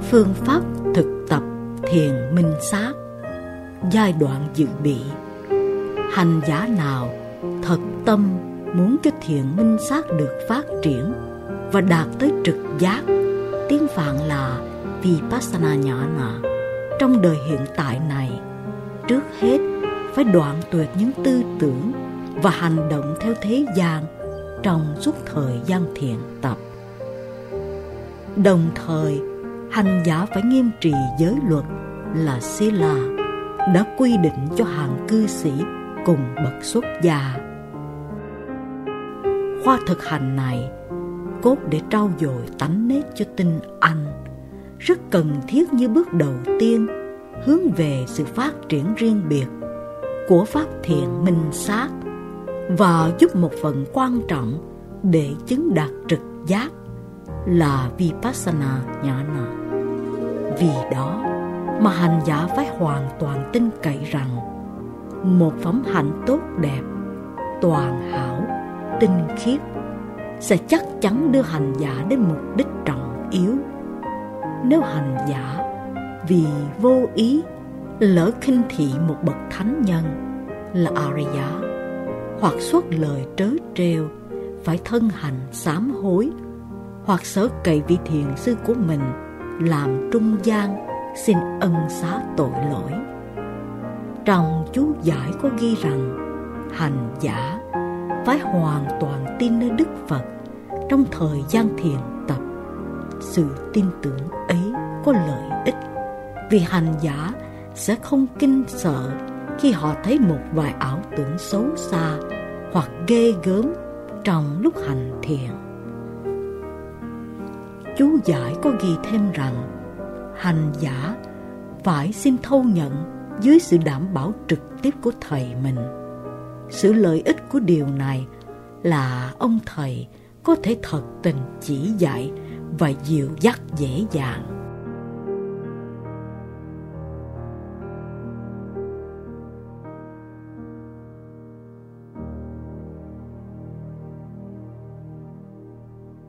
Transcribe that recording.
Phương pháp thực tập thiền minh sát. Giai đoạn dự bị. Hành giả nào thật tâm muốn cho thiền minh sát được phát triển và đạt tới trực giác? Tiếng Phạn là Vipassana nhỏ nọ trong đời hiện tại này trước hết phải đoạn tuyệt những tư tưởng và hành động theo thế gian trong suốt thời gian thiền tập. Đồng thời, hành giả phải nghiêm trì giới luật là Sila đã quy định cho hàng cư sĩ cùng bậc xuất gia. Khoa thực hành này cốt để trau dồi tánh nết cho tinh anh, rất cần thiết như bước đầu tiên, hướng về sự phát triển riêng biệt của pháp thiện minh sát và giúp một phần quan trọng để chứng đạt trực giác là vipassana nhana. Vì đó mà hành giả phải hoàn toàn tin cậy rằng một phẩm hạnh tốt đẹp, toàn hảo, tinh khiết sẽ chắc chắn đưa hành giả đến mục đích trọng yếu. Nếu hành giả vì vô ý lỡ khinh thị một bậc thánh nhân là Arya hoặc xuất lời trớ trêu phải thân hành sám hối hoặc sở cậy vị thiền sư của mình, làm trung gian, xin ân xá tội lỗi. Trong chú giải có ghi rằng, hành giả phải hoàn toàn tin nơi Đức Phật trong thời gian thiền tập. Sự tin tưởng ấy có lợi ích, vì hành giả sẽ không kinh sợ khi họ thấy một vài ảo tưởng xấu xa hoặc ghê gớm trong lúc hành thiền. Chú giải có ghi thêm rằng, hành giả phải xin thâu nhận dưới sự đảm bảo trực tiếp của thầy mình. Sự lợi ích của điều này là ông thầy có thể thật tình chỉ dạy và dịu dắt dễ dàng